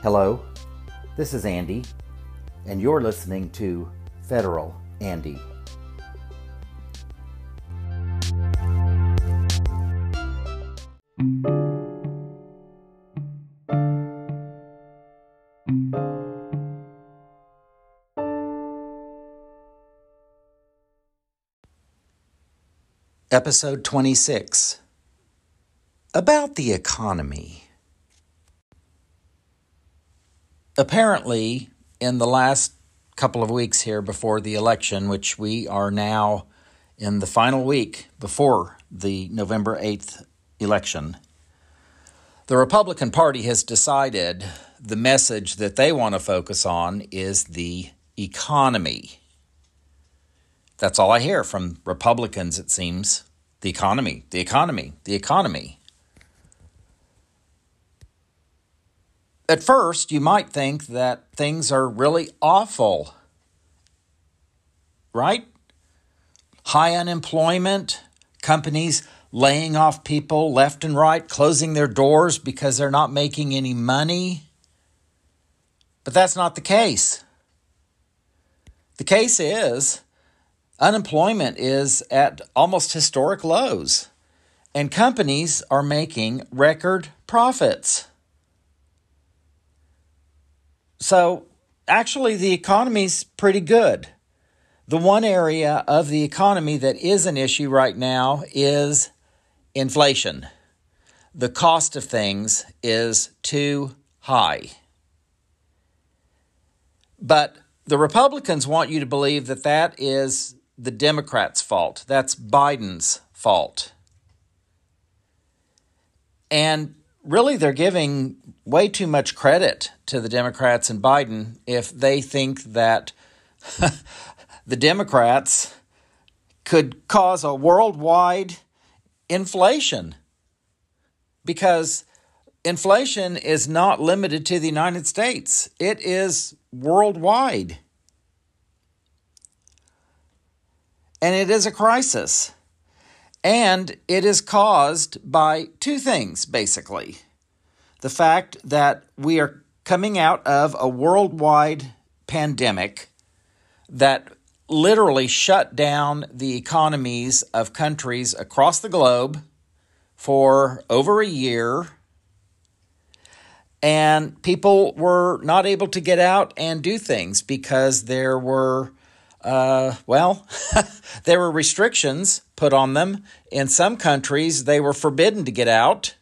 Hello, this is Andy, and you're listening to Federal Andy. Episode 26 About the Economy. Apparently, in the last couple of weeks here before the election, which we are now in the final week before the November 8th election, the Republican Party has decided the message that they want to focus on is the economy. That's all I hear from Republicans, it seems. The economy, the economy, the economy. At first, you might think that things are really awful, right? High unemployment, companies laying off people left and right, closing their doors because they're not making any money. But that's not the case. The case is Unemployment is at almost historic lows, and companies are making record profits. So, actually, the economy's pretty good. The one area of the economy that is an issue right now is inflation. The cost of things is too high. But the Republicans want you to believe that that is the Democrats' fault. That's Biden's fault. And really, they're giving way too much credit to the Democrats and Biden if they think that the Democrats could cause a worldwide inflation. Because inflation is not limited to the United States, it is worldwide. and it is a crisis. And it is caused by two things, basically. The fact that we are coming out of a worldwide pandemic that literally shut down the economies of countries across the globe for over a year. And people were not able to get out and do things because there were uh, well, there were restrictions put on them. In some countries, they were forbidden to get out.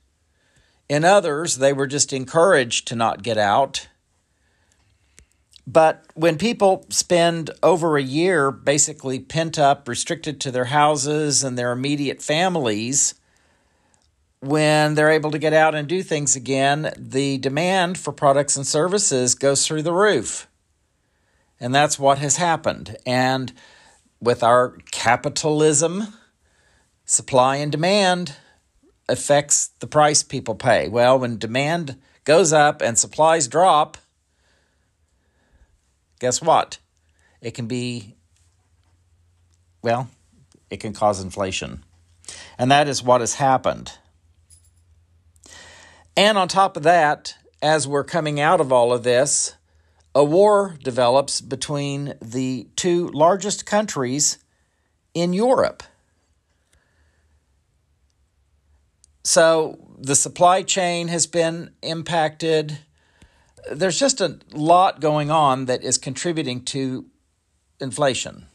In others, they were just encouraged to not get out. But when people spend over a year basically pent up, restricted to their houses and their immediate families, when they're able to get out and do things again, the demand for products and services goes through the roof. And that's what has happened. And with our capitalism, supply and demand affects the price people pay. Well, when demand goes up and supplies drop, guess what? It can be, well, it can cause inflation. And that is what has happened. And on top of that, as we're coming out of all of this, a war develops between the two largest countries in Europe. So the supply chain has been impacted. There's just a lot going on that is contributing to inflation.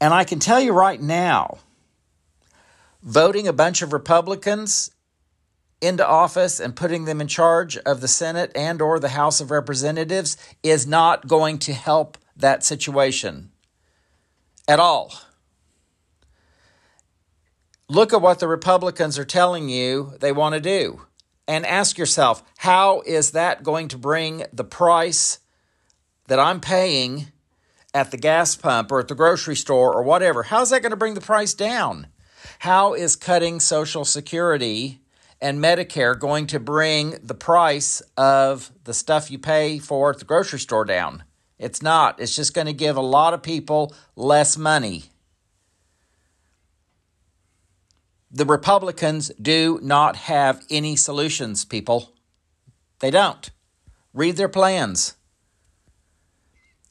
And I can tell you right now, voting a bunch of Republicans into office and putting them in charge of the Senate and or the House of Representatives is not going to help that situation at all. Look at what the Republicans are telling you they want to do and ask yourself, how is that going to bring the price that I'm paying at the gas pump or at the grocery store or whatever? How's that going to bring the price down? How is cutting Social Security and Medicare going to bring the price of the stuff you pay for at the grocery store down. It's not. It's just going to give a lot of people less money. The Republicans do not have any solutions, people. They don't. Read their plans.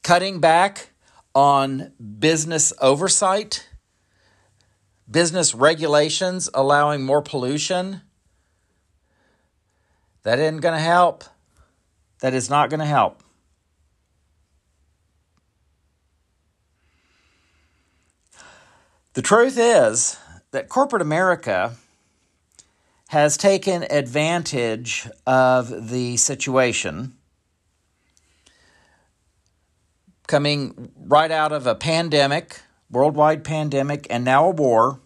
Cutting back on business oversight, business regulations allowing more pollution. That isn't going to help. That is not going to help. The truth is that corporate America has taken advantage of the situation coming right out of a pandemic, worldwide pandemic, and now a war.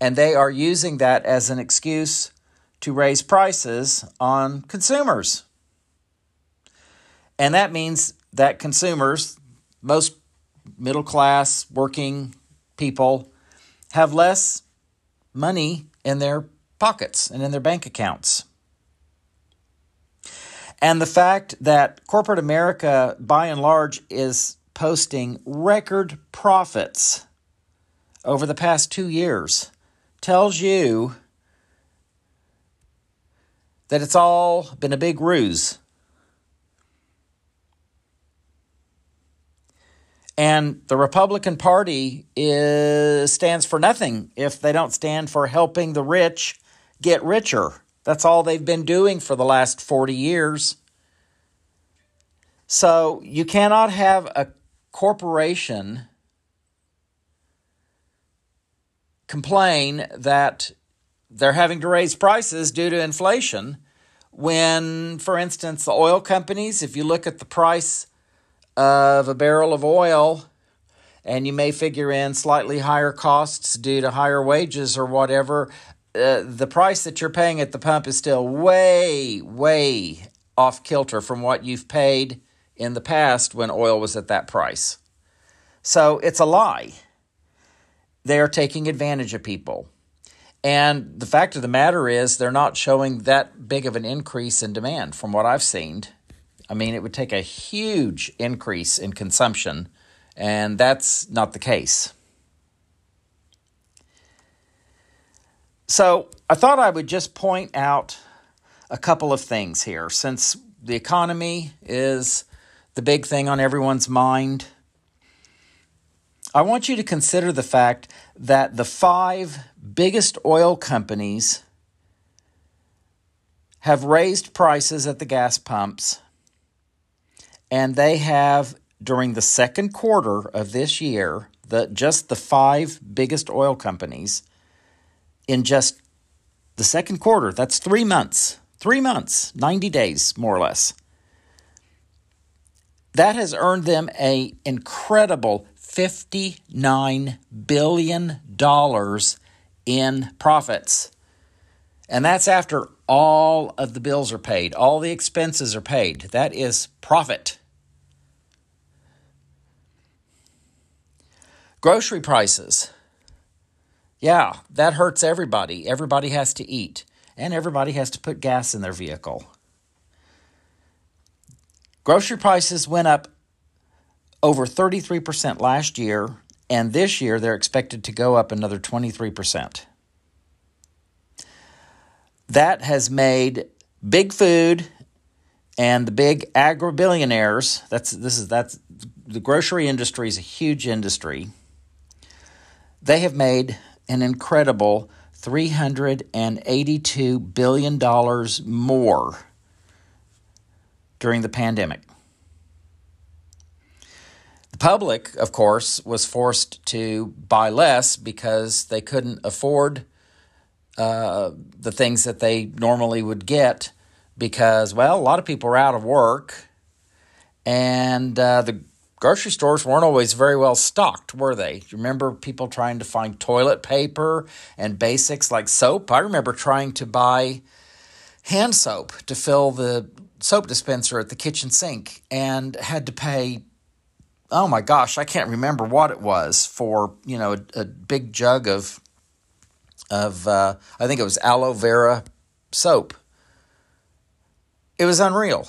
And they are using that as an excuse to raise prices on consumers. And that means that consumers, most middle class working people, have less money in their pockets and in their bank accounts. And the fact that corporate America, by and large, is posting record profits over the past two years tells you that it's all been a big ruse. And the Republican Party is, stands for nothing if they don't stand for helping the rich get richer. That's all they've been doing for the last 40 years. So you cannot have a corporation complain that they're having to raise prices due to inflation when, for instance, the oil companies, if you look at the price of a barrel of oil, and you may figure in slightly higher costs due to higher wages or whatever, uh, the price that you're paying at the pump is still way, way off kilter from what you've paid in the past when oil was at that price. So it's a lie. They are taking advantage of people. And the fact of the matter is, they're not showing that big of an increase in demand from what I've seen. I mean, it would take a huge increase in consumption, and that's not the case. So I thought I would just point out a couple of things here since the economy is the big thing on everyone's mind. I want you to consider the fact that the five biggest oil companies have raised prices at the gas pumps, and they have, during the second quarter of this year, the, just the five biggest oil companies in just the second quarter. That's three months. Three months, 90 days, more or less. That has earned them a incredible $59 billion in profits. And that's after all of the bills are paid, all the expenses are paid. That is profit. Grocery prices. Yeah, that hurts everybody. Everybody has to eat, and everybody has to put gas in their vehicle. Grocery prices went up over 33% last year, and this year they're expected to go up another 23%. That has made big food and the big agro billionaires, that's this is that's the grocery industry is a huge industry. They have made an incredible $382 billion more during the pandemic. Public, of course, was forced to buy less because they couldn't afford uh, the things that they normally would get because, well, a lot of people were out of work and uh, the grocery stores weren't always very well stocked, were they? You remember people trying to find toilet paper and basics like soap? I remember trying to buy hand soap to fill the soap dispenser at the kitchen sink and had to pay oh my gosh, I can't remember what it was for, you know, a, a big jug of of uh, I think it was aloe vera soap. It was unreal.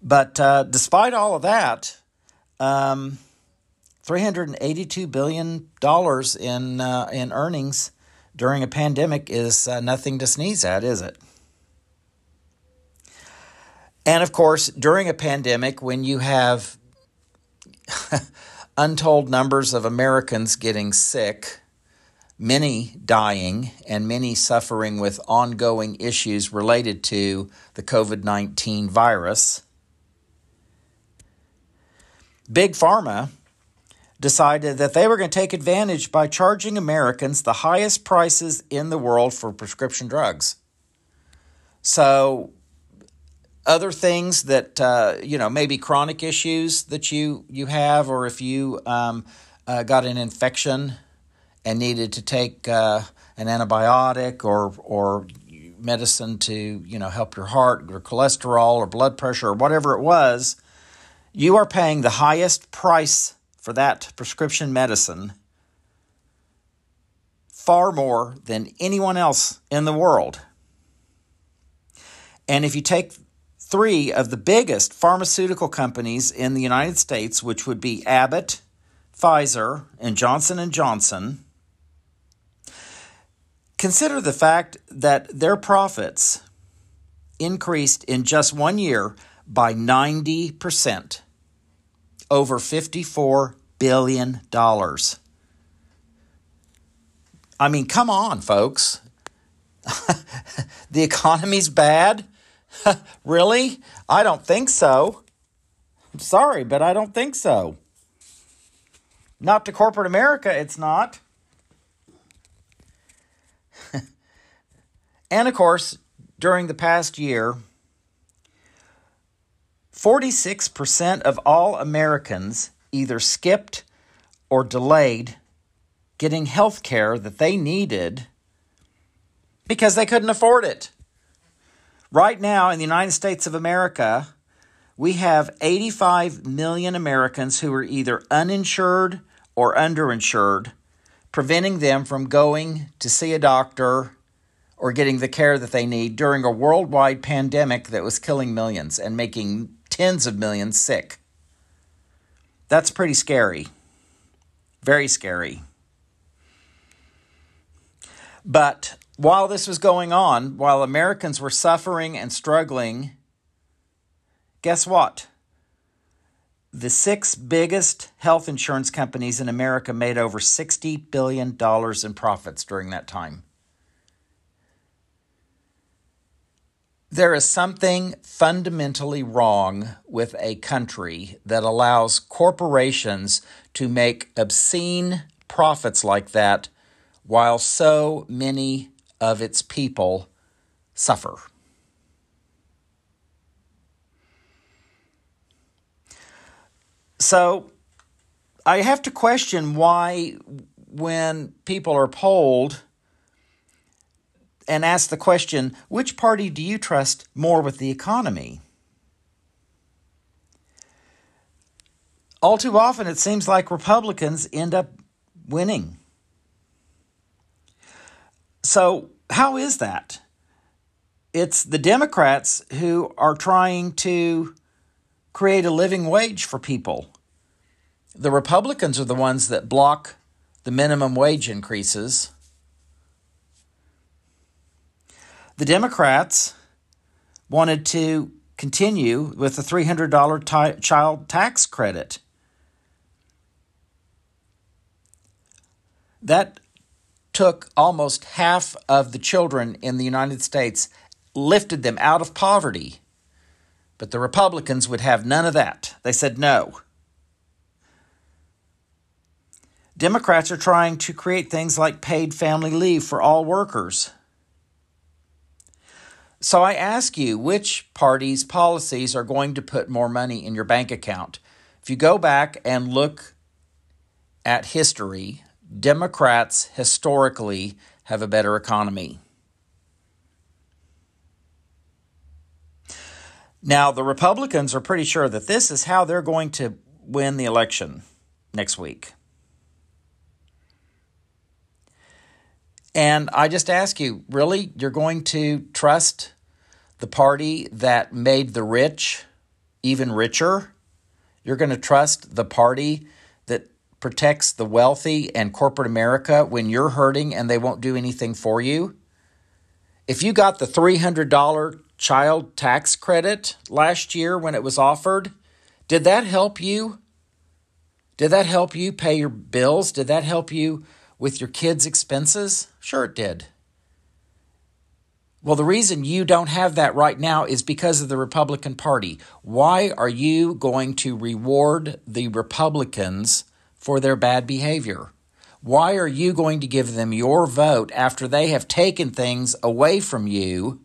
But uh, despite all of that, um, $382 billion in, uh, in earnings during a pandemic is uh, nothing to sneeze at, is it? And of course, during a pandemic, when you have untold numbers of Americans getting sick, many dying, and many suffering with ongoing issues related to the COVID 19 virus, Big Pharma decided that they were going to take advantage by charging Americans the highest prices in the world for prescription drugs. So other things that uh, you know maybe chronic issues that you you have or if you um, uh, got an infection and needed to take uh, an antibiotic or or medicine to you know help your heart or cholesterol or blood pressure or whatever it was you are paying the highest price for that prescription medicine far more than anyone else in the world. And if you take three of the biggest pharmaceutical companies in the United States, which would be Abbott, Pfizer, and Johnson and Johnson, consider the fact that their profits increased in just one year by 90%, over $54 billion. I mean, come on, folks. the economy's bad really? I don't think so. I'm sorry, but I don't think so. Not to corporate America, it's not. and of course, during the past year, 46% of all Americans either skipped or delayed getting health care that they needed because they couldn't afford it. Right now in the United States of America, we have 85 million Americans who are either uninsured or underinsured, preventing them from going to see a doctor or getting the care that they need during a worldwide pandemic that was killing millions and making tens of millions sick. That's pretty scary. Very scary. But while this was going on, while Americans were suffering and struggling, guess what? The six biggest health insurance companies in America made over $60 billion in profits during that time. There is something fundamentally wrong with a country that allows corporations to make obscene profits like that while so many of its people suffer. So I have to question why, when people are polled and asked the question, which party do you trust more with the economy? All too often, it seems like Republicans end up winning. So, how is that? It's the Democrats who are trying to create a living wage for people. The Republicans are the ones that block the minimum wage increases. The Democrats wanted to continue with the $300 t- child tax credit. That took almost half of the children in the United States, lifted them out of poverty. But the Republicans would have none of that. They said no. Democrats are trying to create things like paid family leave for all workers. So I ask you, which party's policies are going to put more money in your bank account? If you go back and look at history, Democrats historically have a better economy. Now, the Republicans are pretty sure that this is how they're going to win the election next week. And I just ask you, really, you're going to trust the party that made the rich even richer? You're going to trust the party that protects the wealthy and corporate America when you're hurting and they won't do anything for you? If you got the $300 child tax credit last year when it was offered? Did that help you? Did that help you pay your bills? Did that help you with your kids' expenses? Sure, it did. Well, the reason you don't have that right now is because of the Republican Party. Why are you going to reward the Republicans for their bad behavior? Why are you going to give them your vote after they have taken things away from you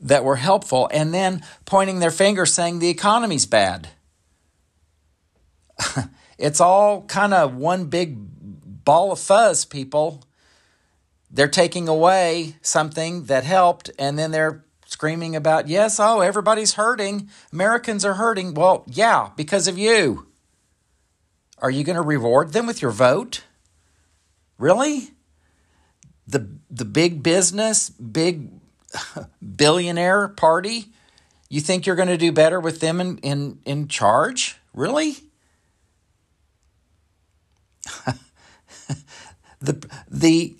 that were helpful and then pointing their finger saying the economy's bad? it's all kind of one big ball of fuzz, people. They're taking away something that helped and then they're screaming about, yes, oh, everybody's hurting. Americans are hurting. Well, yeah, because of you. Are you going to reward them with your vote? Really? The the big business, big billionaire party, you think you're going to do better with them in in, in charge? Really? the the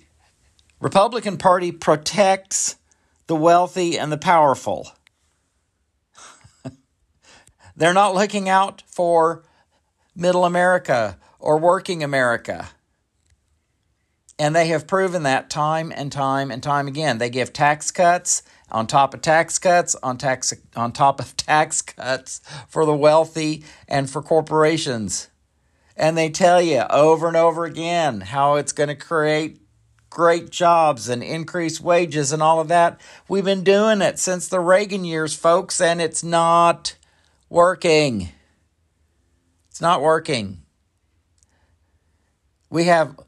Republican Party protects the wealthy and the powerful. They're not looking out for middle America or working America. And they have proven that time and time and time again. They give tax cuts on top of tax cuts on tax on top of tax cuts for the wealthy and for corporations. And they tell you over and over again how it's going to create great jobs and increase wages and all of that. We've been doing it since the Reagan years, folks, and it's not working. It's not working. We have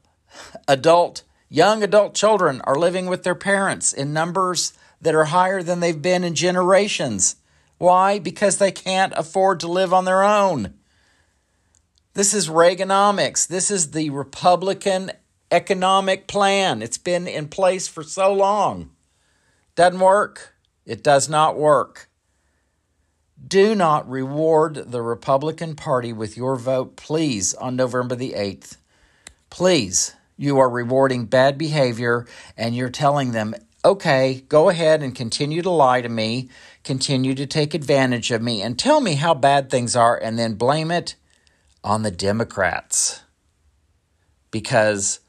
adult, young adult children are living with their parents in numbers that are higher than they've been in generations. Why? Because they can't afford to live on their own. This is Reaganomics. This is the Republican economic plan. It's been in place for so long. Doesn't work. It does not work. Do not reward the Republican Party with your vote, please, on November the 8th. Please. You are rewarding bad behavior and you're telling them, okay, go ahead and continue to lie to me, continue to take advantage of me, and tell me how bad things are, and then blame it on the Democrats. Because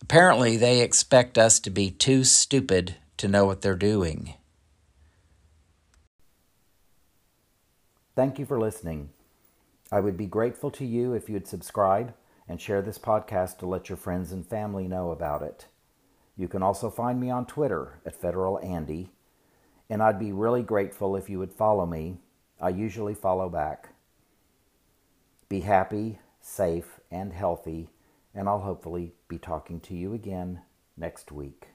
apparently they expect us to be too stupid to know what they're doing. Thank you for listening. I would be grateful to you if you'd subscribe and share this podcast to let your friends and family know about it. You can also find me on Twitter at Federal Andy, and I'd be really grateful if you would follow me. I usually follow back. Be happy, safe, and healthy, and I'll hopefully be talking to you again next week.